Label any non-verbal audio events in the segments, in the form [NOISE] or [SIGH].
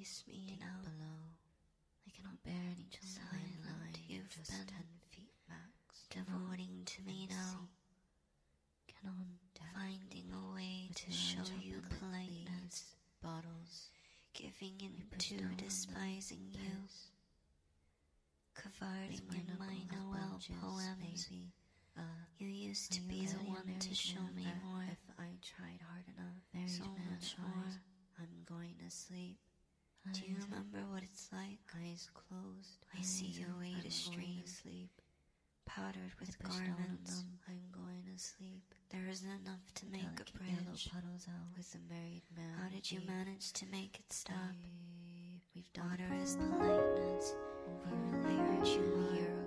Face me now below. I cannot bear any silent you've been ten feet max, devoting to me now. Can on finding a way to show you politeness, bottles, giving into to despising you. Cavarding in my Noel poems. Uh, you used to be the one to show me more. If I tried hard enough, so much more. I'm going to sleep. Do you remember what it's like? Eyes closed. I see your way to stream. Sleep. Powdered with garments. I'm going to sleep. There isn't enough to make a bridge. Puddles out with a married man. How did you manage to make it stop? We've daughter is politeness. You a ago.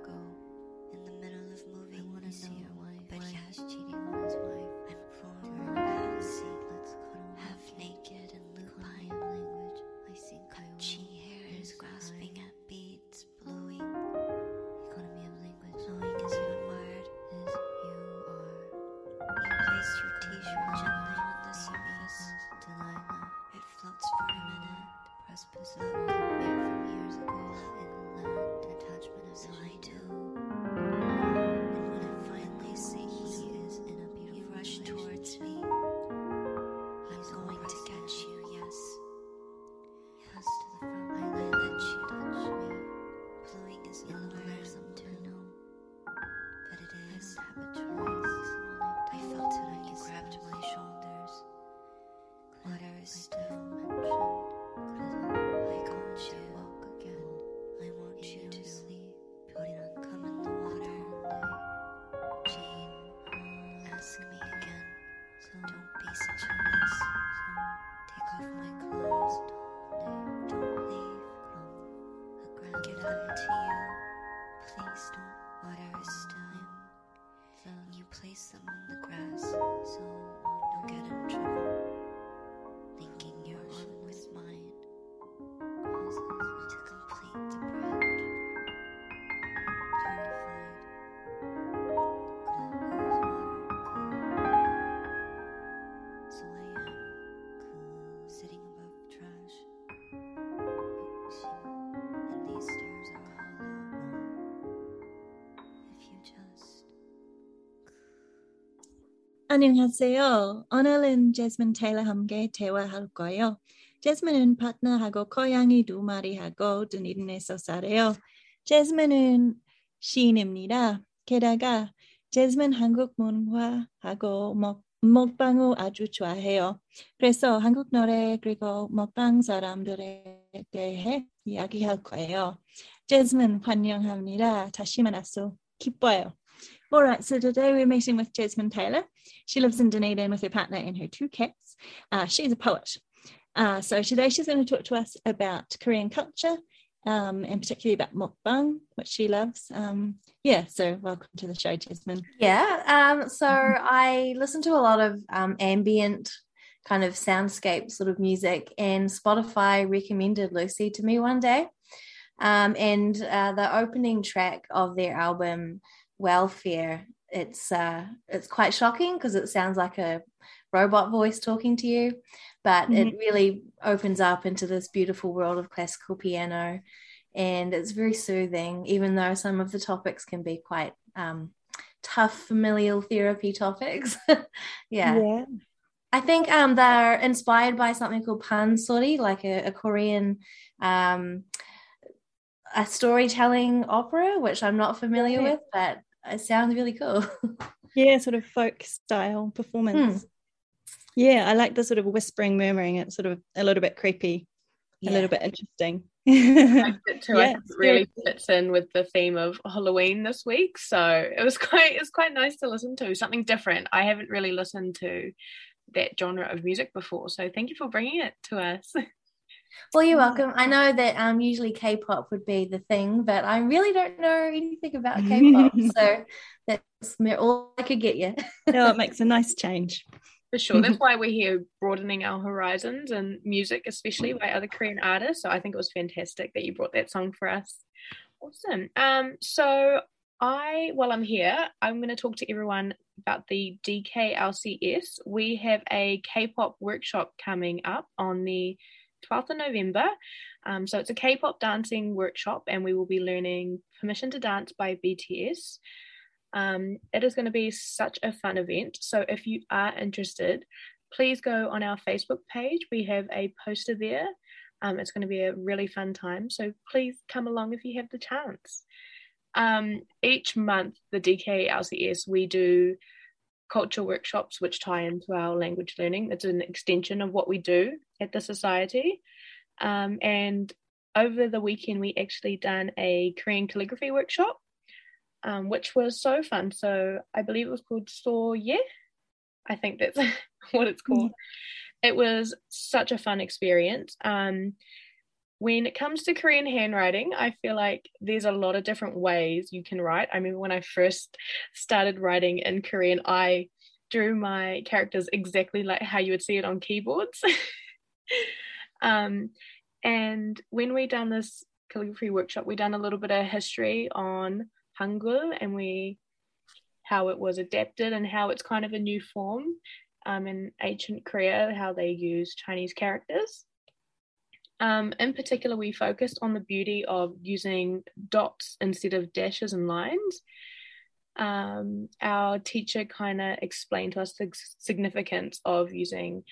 안녕하세요. 오늘은 제스민 테일러 함께 대화할 거예요. 제스민은 파트너하고 고양이 두 마리하고 드니든에서 살아요. 제스민은 시인입니다. 게다가 제스민 한국 문화하고 먹, 먹방을 아주 좋아해요. 그래서 한국 노래 그리고 먹방 사람들에 대해 이야기할 거예요. 제스민 환영합니다. 다시 만나서 기뻐요. All right, so today we're meeting with Jasmine Taylor. She lives in Dunedin with her partner and her two cats. Uh, she's a poet. Uh, so today she's going to talk to us about Korean culture um, and particularly about mukbang, which she loves. Um, yeah, so welcome to the show, Jasmine. Yeah. Um, so I listen to a lot of um, ambient kind of soundscape sort of music, and Spotify recommended Lucy to me one day. Um, and uh, the opening track of their album, Welfare, it's uh, it's quite shocking because it sounds like a robot voice talking to you, but it really opens up into this beautiful world of classical piano, and it's very soothing, even though some of the topics can be quite um, tough familial therapy topics. [LAUGHS] yeah. Yeah. I think um, they're inspired by something called pansori, like a, a Korean um, a storytelling opera, which I'm not familiar Yeah. with, but it sounds really cool. [LAUGHS] Yeah, sort of folk style performance. Hmm. Yeah, I like the sort of whispering, murmuring. It's sort of a little bit creepy, a little bit interesting. [LAUGHS] it too. Yeah, I it really fits in with the theme of Halloween this week. So it was [LAUGHS] quite it was quite nice to listen to something different. I haven't really listened to that genre of music before. So thank you for bringing it to us. Well, you're welcome. I know that um, usually K-pop would be the thing, but I really don't know anything about [LAUGHS] K-pop, so that's all I could get you. no, it makes a nice [LAUGHS] change. For sure. That's [LAUGHS] why we're here broadening our horizons and music, especially by other Korean artists. So I think it was fantastic that you brought that song for us. Awesome. Um, so I, while I'm here, I'm going to talk to everyone about the DKLCS. We have a K-pop workshop coming up on the 12th of November. Um, so it's a K-pop dancing workshop, and we will be learning "Permission to Dance" by BTS. Um, it is going to be such a fun event. So if you are interested, please go on our Facebook page. We have a poster there. Um, it's going to be a really fun time. So please come along if you have the chance. Um, each month, the DK LCS, we do culture workshops which tie into our language learning. It's an extension of what we do at the society. Um, and over the weekend, we actually done a Korean calligraphy workshop, um, which was so fun. So I believe it was called So Yeah. I think that's [LAUGHS] what it's called. Mm-hmm. It was such a fun experience. Um, when it comes to Korean handwriting, I feel like there's a lot of different ways you can write. I remember when I first started writing in Korean, I drew my characters exactly like how you would see it on keyboards. [LAUGHS] um, and when we done this calligraphy workshop, we done a little bit of history on Hangul and we how it was adapted and how it's kind of a new form um, in ancient Korea, how they use Chinese characters. Um, in particular, we focused on the beauty of using dots instead of dashes and lines. Um, our teacher kind of explained to us the significance of using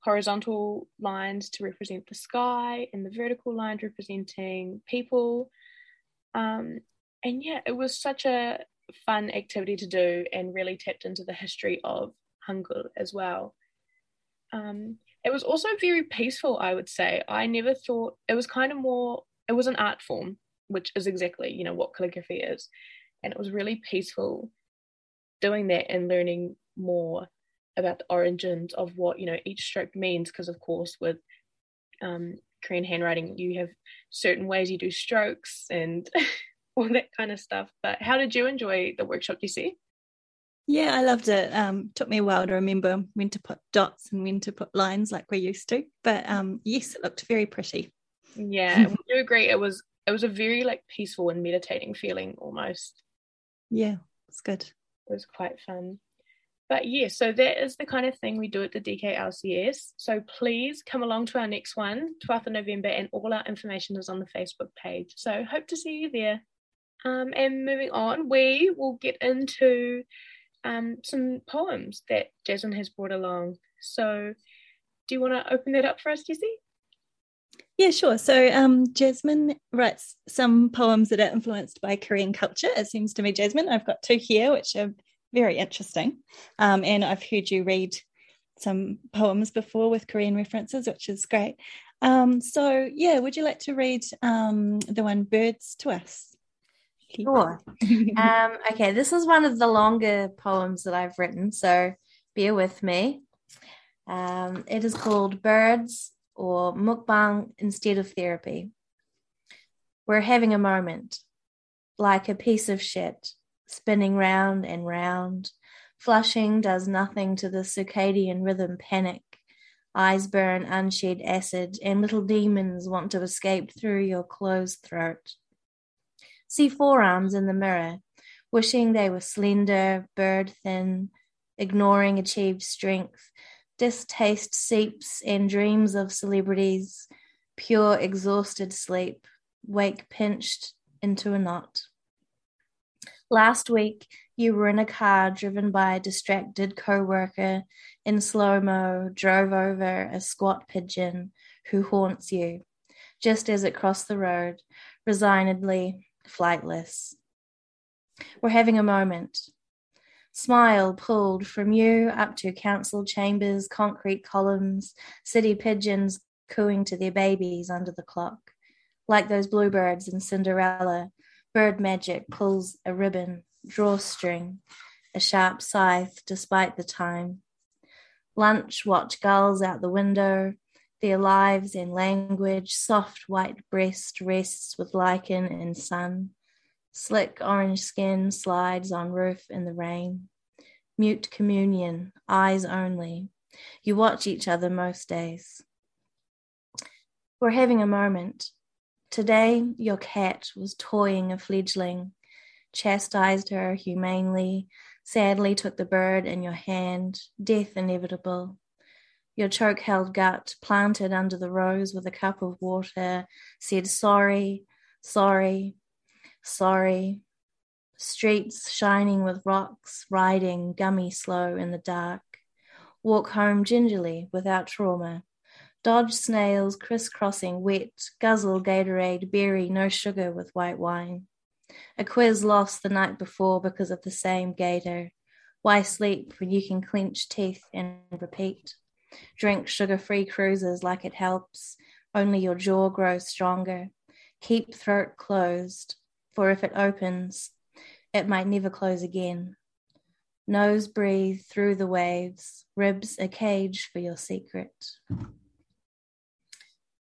horizontal lines to represent the sky and the vertical lines representing people. Um, and yeah, it was such a fun activity to do and really tapped into the history of Hangul as well. Um, it was also very peaceful, I would say. I never thought it was kind of more, it was an art form, which is exactly, you know, what calligraphy is. And it was really peaceful doing that and learning more about the origins of what, you know, each stroke means. Because, of course, with um, Korean handwriting, you have certain ways you do strokes and [LAUGHS] all that kind of stuff. But how did you enjoy the workshop, you see? Yeah, I loved it. Um, took me a while to remember when to put dots and when to put lines like we used to. But um, yes, it looked very pretty. Yeah, [LAUGHS] we do agree. It was it was a very like peaceful and meditating feeling almost. Yeah, it's good. It was quite fun. But yeah, so that is the kind of thing we do at the DKLCS. So please come along to our next one, 12th of November, and all our information is on the Facebook page. So hope to see you there. Um, and moving on, we will get into um, some poems that Jasmine has brought along. So, do you want to open that up for us, Jesse? Yeah, sure. So, um, Jasmine writes some poems that are influenced by Korean culture. It seems to me, Jasmine. I've got two here, which are very interesting. Um, and I've heard you read some poems before with Korean references, which is great. Um, so, yeah, would you like to read um, the one Birds to us? Sure. [LAUGHS] um, okay, this is one of the longer poems that I've written, so bear with me. Um, it is called Birds or Mukbang instead of therapy. We're having a moment, like a piece of shit, spinning round and round. Flushing does nothing to the circadian rhythm panic. Eyes burn unshed acid, and little demons want to escape through your closed throat see forearms in the mirror, wishing they were slender, bird thin, ignoring achieved strength, distaste seeps and dreams of celebrities, pure exhausted sleep, wake pinched into a knot. Last week, you were in a car driven by a distracted co-worker in slow-mo, drove over a squat pigeon who haunts you, just as it crossed the road, resignedly, flightless. We're having a moment. Smile pulled from you up to council chambers, concrete columns, city pigeons cooing to their babies under the clock. Like those bluebirds in Cinderella, bird magic pulls a ribbon, drawstring, a sharp scythe despite the time. Lunch, watch gulls out the window, their lives and language, soft white breast rests with lichen and sun. Slick orange skin slides on roof in the rain. Mute communion, eyes only. You watch each other most days. We're having a moment. Today, your cat was toying a fledgling, chastised her humanely, sadly took the bird in your hand, death inevitable. Your choke held gut, planted under the rose with a cup of water, said, Sorry, sorry, sorry. Streets shining with rocks, riding gummy slow in the dark. Walk home gingerly without trauma. Dodge snails crisscrossing wet, guzzle Gatorade, berry, no sugar with white wine. A quiz lost the night before because of the same gator. Why sleep when you can clench teeth and repeat? Drink sugar free cruises like it helps. Only your jaw grows stronger. Keep throat closed, for if it opens, it might never close again. Nose breathe through the waves, ribs a cage for your secret.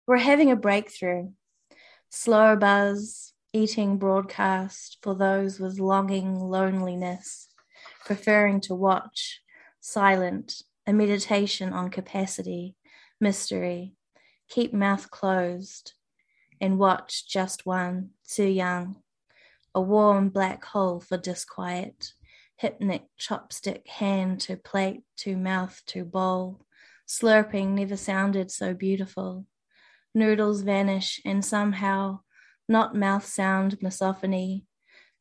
We're having a breakthrough. Slow buzz, eating broadcast for those with longing loneliness, preferring to watch, silent, a meditation on capacity, mystery. Keep mouth closed and watch just one, too young. A warm black hole for disquiet. Hypnic chopstick hand to plate to mouth to bowl. Slurping never sounded so beautiful. Noodles vanish and somehow, not mouth sound misophony,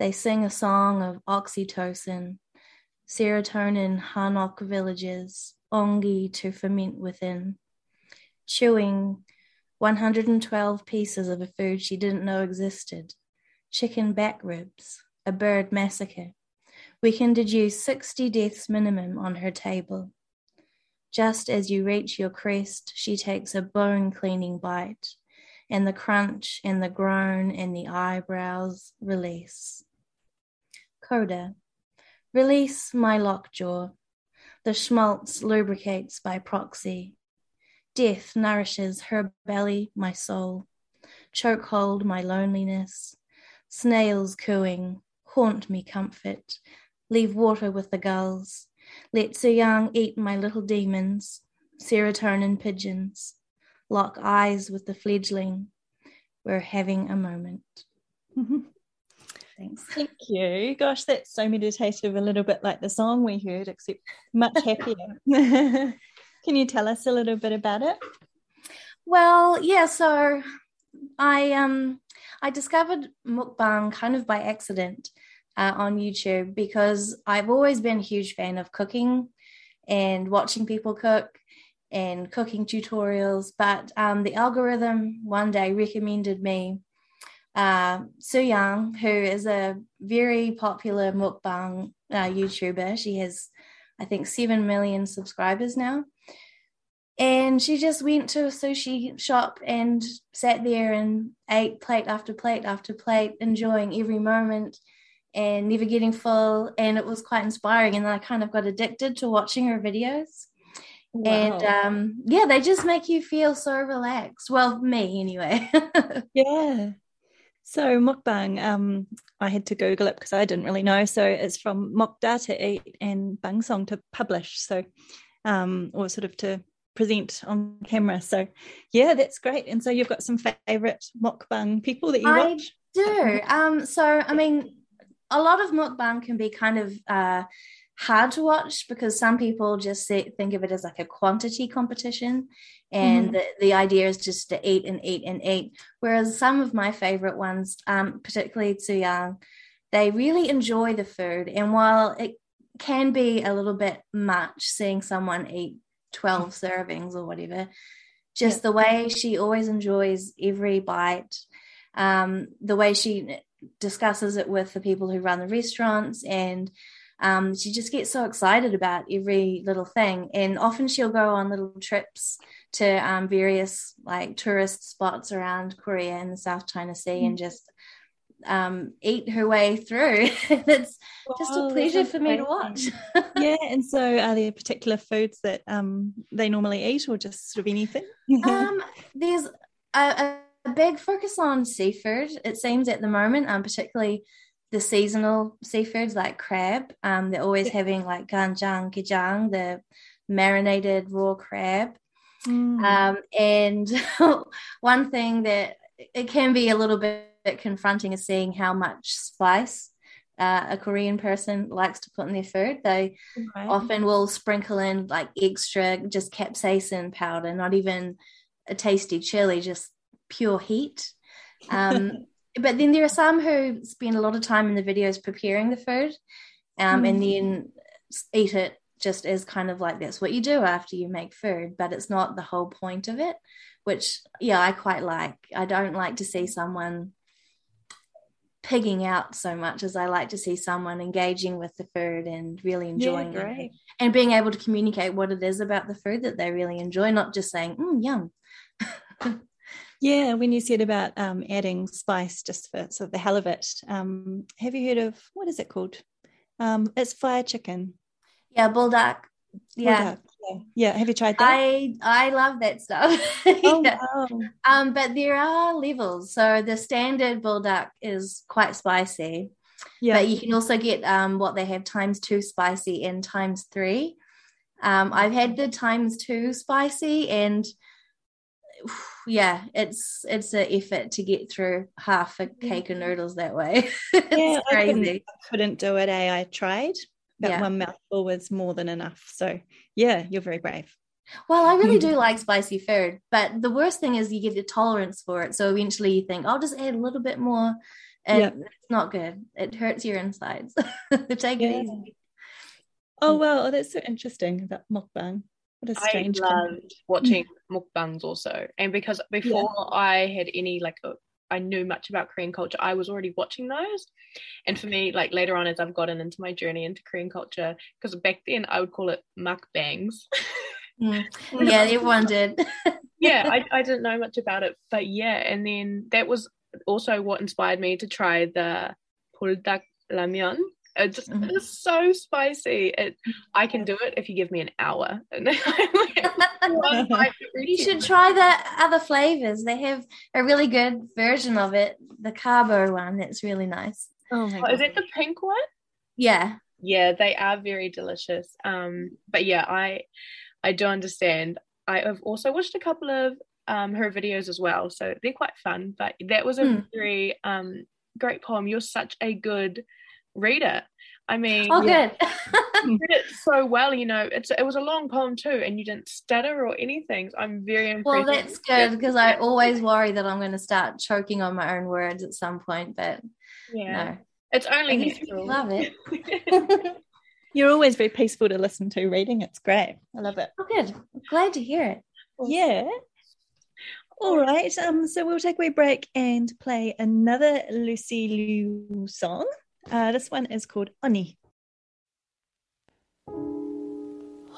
they sing a song of oxytocin, serotonin Hanok villages, ongi to ferment within, chewing 112 pieces of a food she didn't know existed, chicken back ribs, a bird massacre. We can deduce 60 deaths minimum on her table. Just as you reach your crest, she takes a bone cleaning bite, and the crunch and the groan and the eyebrows release. Coda. Release my lockjaw, the schmaltz lubricates by proxy. Death nourishes her belly, my soul. Chokehold my loneliness. Snails cooing, haunt me comfort. Leave water with the gulls. Let Tzuyang eat my little demons, serotonin pigeons. Lock eyes with the fledgling. We're having a moment. [LAUGHS] Thanks. Thank you. Gosh, that's so meditative, a little bit like the song we heard, except much [LAUGHS] happier. [LAUGHS] Can you tell us a little bit about it? Well, yeah, so I um I discovered mukbang kind of by accident uh, on YouTube because I've always been a huge fan of cooking and watching people cook and cooking tutorials. But um, the algorithm one day recommended me uh, Tzuyang, who is a very popular mukbang uh, YouTuber. She has, I think, 7 million subscribers now. And she just went to a sushi shop and sat there and ate plate after plate after plate, enjoying every moment and never getting full. And it was quite inspiring. And I kind of got addicted to watching her videos. Wow. And um, yeah, they just make you feel so relaxed. Well, me anyway. [LAUGHS] yeah. So mukbang, um, I had to Google it because I didn't really know. So it's from mokda to eat and bangsong to publish. So, um, or sort of to present on camera. So, yeah, that's great. And so you've got some favorite mukbang people that you watch? I watch. do. Um, so I mean, a lot of mukbang can be kind of uh, hard to watch because some people just say, think of it as like a quantity competition and mm-hmm. the, the idea is just to eat and eat and eat whereas some of my favorite ones um, particularly Tzuyang they really enjoy the food and while it can be a little bit much seeing someone eat 12 [LAUGHS] servings or whatever just yeah. the way she always enjoys every bite um, the way she discusses it with the people who run the restaurants and um, she just gets so excited about every little thing and often she'll go on little trips to um, various like tourist spots around Korea and the South China Sea and just um, eat her way through. [LAUGHS] it's just a pleasure for me to watch. [LAUGHS] yeah, and so are there particular foods that um they normally eat, or just sort of anything? um, there's a, a big focus on seafood. It seems at the moment, um, particularly the seasonal seafoods like crab. Um, they're always having like ganjang, gejang, the marinated raw crab. Mm. Um, and [LAUGHS] one thing that it can be a little bit confronting is seeing how much spice uh, a Korean person likes to put in their food. They Right. often will sprinkle in like extra just capsaicin powder, not even a tasty chili, just pure heat. Um, [LAUGHS] but then there are some who spend a lot of time in the videos preparing the food um, and then eat it just is kind of like that's what you do after you make food, but it's not the whole point of it, which, yeah, I quite like. I don't like to see someone pigging out so much as I like to see someone engaging with the food and really enjoying yeah, it and being able to communicate what it is about the food that they really enjoy, not just saying, mm, yum. [LAUGHS] Yeah, when you said about um, adding spice just for sort of the hell of it, um, have you heard of what is it called? Um, it's fire chicken. Yeah, buldak. Yeah. Yeah, yeah. Have you tried that? I I love that stuff. [LAUGHS] oh Yeah. wow! Um, but there are levels. So the standard buldak is quite spicy, Yeah, but you can also get um what they have times two spicy and times three. Um, I've had the times two spicy and [SIGHS] yeah, it's it's an effort to get through half a cake of noodles that way. [LAUGHS] yeah. it's I couldn't. I couldn't do it. Eh? I tried, but Yeah. one mouthful was more than enough. So yeah, you're very brave. Well, I really Mm. do like spicy food, but the worst thing is you get a tolerance for it. So eventually you think, I'll just add a little bit more. And Yeah. it's not good. It hurts your insides. [LAUGHS] Take Yeah. it easy. Oh well, oh, that's so interesting about mukbang. What a strange. loved concept. watching mukbangs also, and because before I had any like uh, I knew much about Korean culture, I was already watching those. And for me, like later on, as I've gotten into my journey into Korean culture, because back then I would call it mukbangs. Mm. [LAUGHS] Yeah, everyone did. [LAUGHS] yeah, I, I didn't know much about it, but yeah, and then that was also what inspired me to try the puldak ramyeon. It just Mhm. it's so spicy. It I can do it if you give me an hour. [LAUGHS] Like, one bite, it really you should try the other flavors. They have a really good version of it, the carbo one. That's really nice. Oh my Oh, god! is it the pink one? Yeah. Yeah, they are very delicious. Um, but yeah, I I do understand. I have also watched a couple of um her videos as well, so they're quite fun. But that was a Hmm. very um great poem. You're such a good reader. I mean, Oh, good. [LAUGHS] you did it [LAUGHS] so well. You know, it's it was a long poem too, and you didn't stutter or anything. So I'm very impressed. well, that's good because I always worry that I'm going to start choking on my own words at some point, but yeah, no. it's only I natural. love it. [LAUGHS] You're always very peaceful to listen to reading. It's great. I love it. Oh, good. Glad to hear it. Yeah. All right. Um. So we'll take a wee break and play another Lucy Liyou song. Uh, this one is called Oni.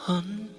언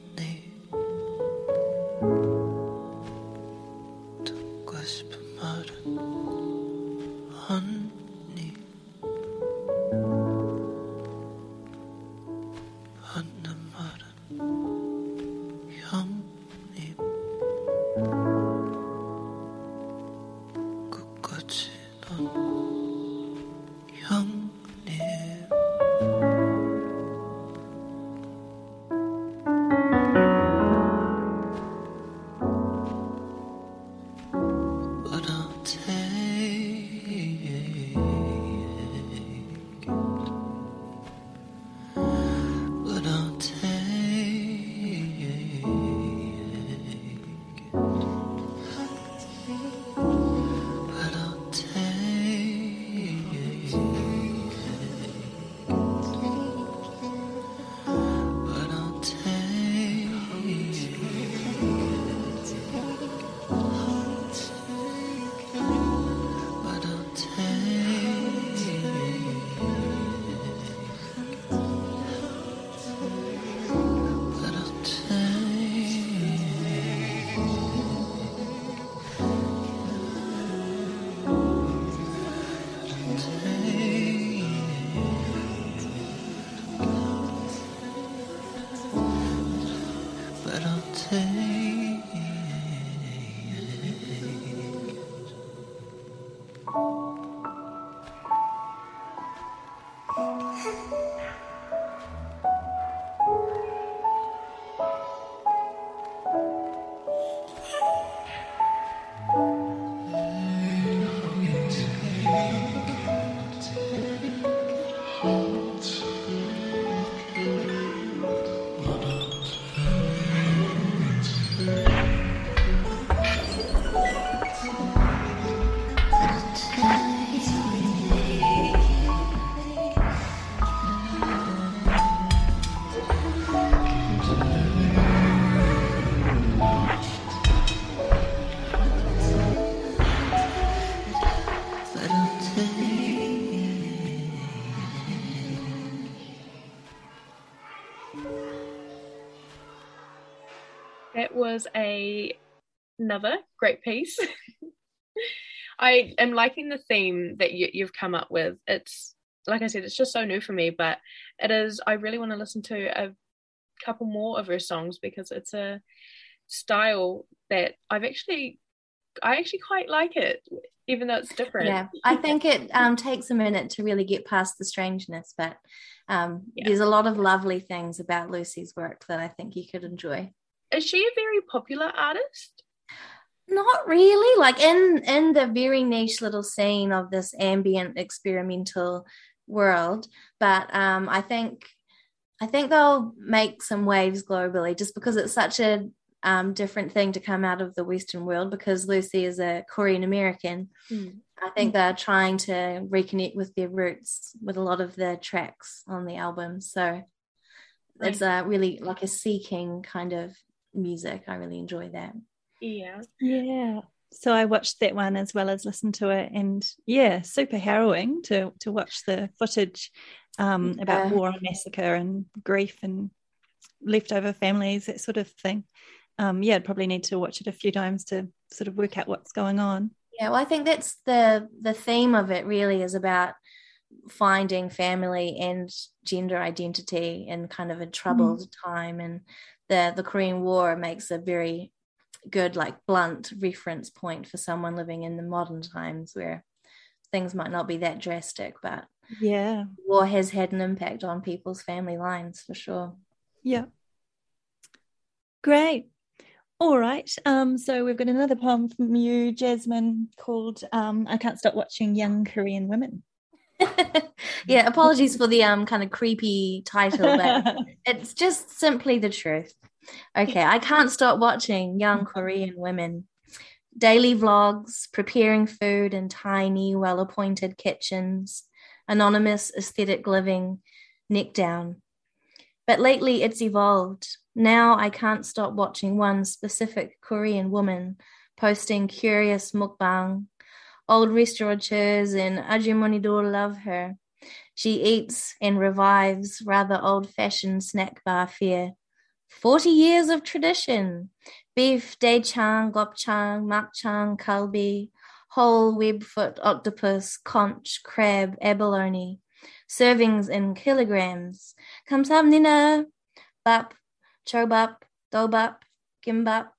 But I'll take. That was a another great piece. [LAUGHS] I am liking the theme that you, you've come up with. It's like I said, it's just so new for me, but it is. I really want to listen to a couple more of her songs because it's a style that I've actually, I actually quite like it, even though it's different. Yeah, I think it um, takes a minute to really get past the strangeness, but um, Yeah. there's a lot of lovely things about Lucy's work that I think you could enjoy. Is she a very popular artist? Not really. Like in in the very niche little scene of this ambient experimental world, but um, I think I think they'll make some waves globally just because it's such a um, different thing to come out of the Western world. Because Lucy is a Korean American, I think they're trying to reconnect with their roots with a lot of the tracks on the album. So it's a really like a seeking kind of music. I really enjoy that. Yeah. Yeah. So I watched that one as well as listened to it, and yeah, super harrowing to to watch the footage um, about Yeah. war and massacre and grief and leftover families, that sort of thing. Um, yeah, I'd probably need to watch it a few times to sort of work out what's going on. Yeah, well, I think that's the the theme of it. Really, is about finding family and gender identity in kind of a troubled time, and the the Korean War makes a very good, like blunt reference point for someone living in the modern times where things might not be that drastic, but Yeah, war has had an impact on people's family lines for sure. yeah. Great. All right. Um, so we've got another poem from you, Jasmine, called um, "I Can't Stop Watching Young Korean Women." [LAUGHS] yeah, apologies for the um kind of creepy title, but [LAUGHS] it's just simply the truth. Okay, I can't stop watching young Korean women. Daily vlogs, preparing food in tiny, well appointed kitchens, anonymous aesthetic living, neck down. But lately it's evolved. Now I can't stop watching one specific Korean woman posting curious mukbang. Old restaurateurs in Ajimonido love her. She eats and revives rather old fashioned snack bar fare. 40 years of tradition. Beef, daechang, gopchang, makchang, kalbi, whole webfoot octopus, conch, crab, abalone. Servings in kilograms. Kamsamnina, bap, chobap, dobap, gimbap.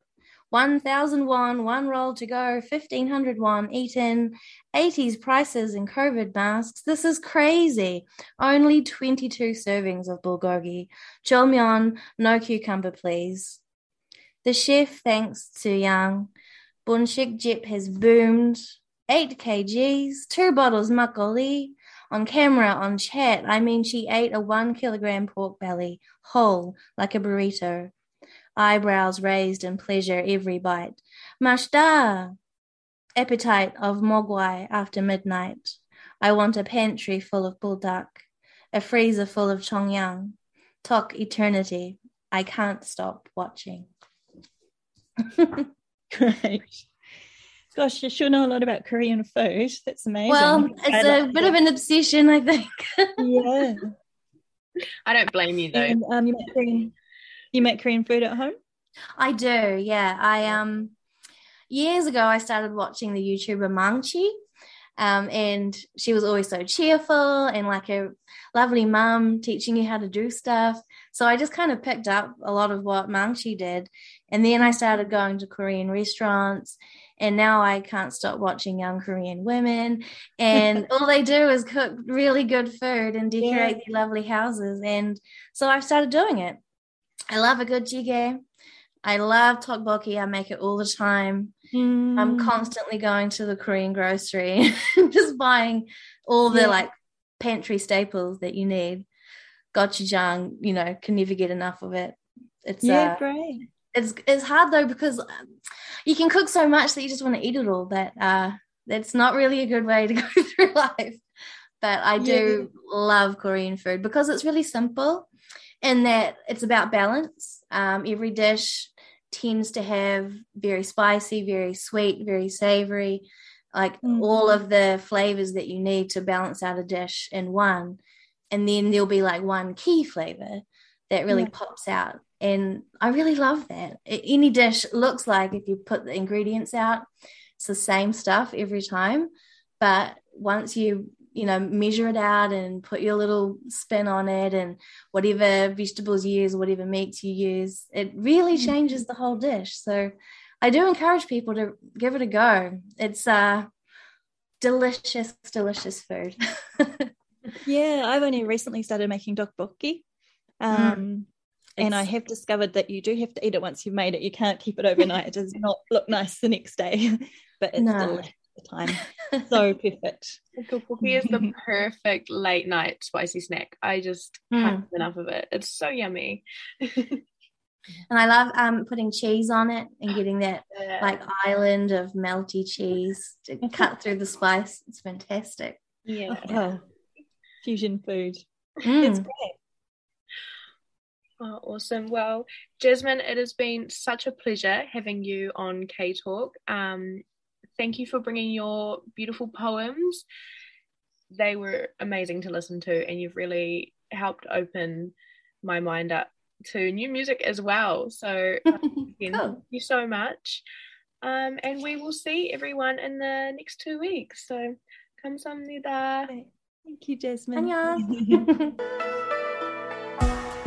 1,000 won, one roll to go, 1,500 won, eaten, 80s prices in COVID masks. This is crazy. Only 22 servings of bulgogi. Jolmyeon, no cucumber, please. The chef, thanks to Yang, Bunshik Jip has boomed. 8 kgs, two bottles makgeolli. On camera, on chat, I mean she ate a one kilogram pork belly, whole, like a burrito. Eyebrows raised in pleasure every bite. Mashda! Appetite of mogwai after midnight. I want a pantry full of buldak, a freezer full of chongyang. Talk eternity. I can't stop watching. Great. Gosh, you sure know a lot about Korean food. That's amazing. Well, it's a bit to- of an obsession, I think. yeah. [LAUGHS] I don't blame you though. And, um, you make Korean, you make Korean food at home. I do, yeah. I um years ago I started watching the YouTuber Maangchi. Um, and she was always so cheerful and like a lovely mum teaching you how to do stuff. So I just kind of picked up a lot of what Maangchi did. And then I started going to Korean restaurants And now I can't stop watching young Korean women. And [LAUGHS] all they do is cook really good food and decorate these lovely houses. And so I've started doing it. I love a good jjigae. I love tteokbokki. I make it all the time. Mm. I'm constantly going to the Korean grocery [LAUGHS] just buying all the Yeah. like pantry staples that you need. Gochujang, you know, can never get enough of it. It's yeah, uh, great. it's it's hard though because you can cook so much that you just want to eat it all. That uh, that's not really a good way to [LAUGHS] go through life. But I do love Korean food because it's really simple, and that it's about balance. Um, every dish tends to have very spicy, very sweet, very savory, like Mm. all of the flavors that you need to balance out a dish in one. And then there'll be like one key flavor that really Yeah. pops out. And I really love that. Any dish looks like if you put the ingredients out, it's the same stuff every time. But once you, you know, measure it out and put your little spin on it and whatever vegetables you use, whatever meats you use, it really Mm. changes the whole dish. So I do encourage people to give it a go. It's uh delicious, delicious food. [LAUGHS] Yeah, I've only recently started making tteokbokki. Um, and I have discovered that you do have to eat it once you've made it. You can't keep it overnight. It does not look nice the next day, [LAUGHS] but it's No. delicious the time. [LAUGHS] So perfect. Tteokbokki is the [LAUGHS] perfect late night spicy snack. I just can't Mm. have enough of it. It's so yummy. [LAUGHS] And I love um putting cheese on it and getting that Yeah. like island of melty cheese to cut through the spice. It's fantastic. yeah. Oh, fusion food. It's Mm. great. Oh, awesome. Well, Jasmine, it has been such a pleasure having you on K Talk. Um, thank you for bringing your beautiful poems. They were amazing to listen to, and you've really helped open my mind up to new music as well. So, [LAUGHS] um, again, cool. thank you so much. Um, and we will see everyone in the next two weeks. So, 감사합니다. Thank you, Jasmine. [LAUGHS]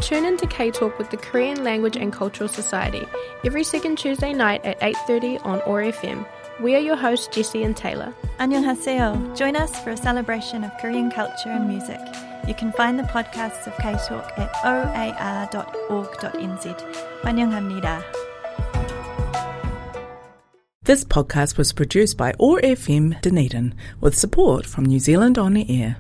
Tune into K Talk with the Korean Language and Cultural Society every second Tuesday night at 8:30 on OAR FM. We are your hosts, Jesse and Taylor. Annyeonghaseyo. Join us for a celebration of Korean culture and music. You can find the podcasts of K-Talk at oar.org.nz. 환영합니다. This podcast was produced by OAR FM Dunedin with support from New Zealand On the Air.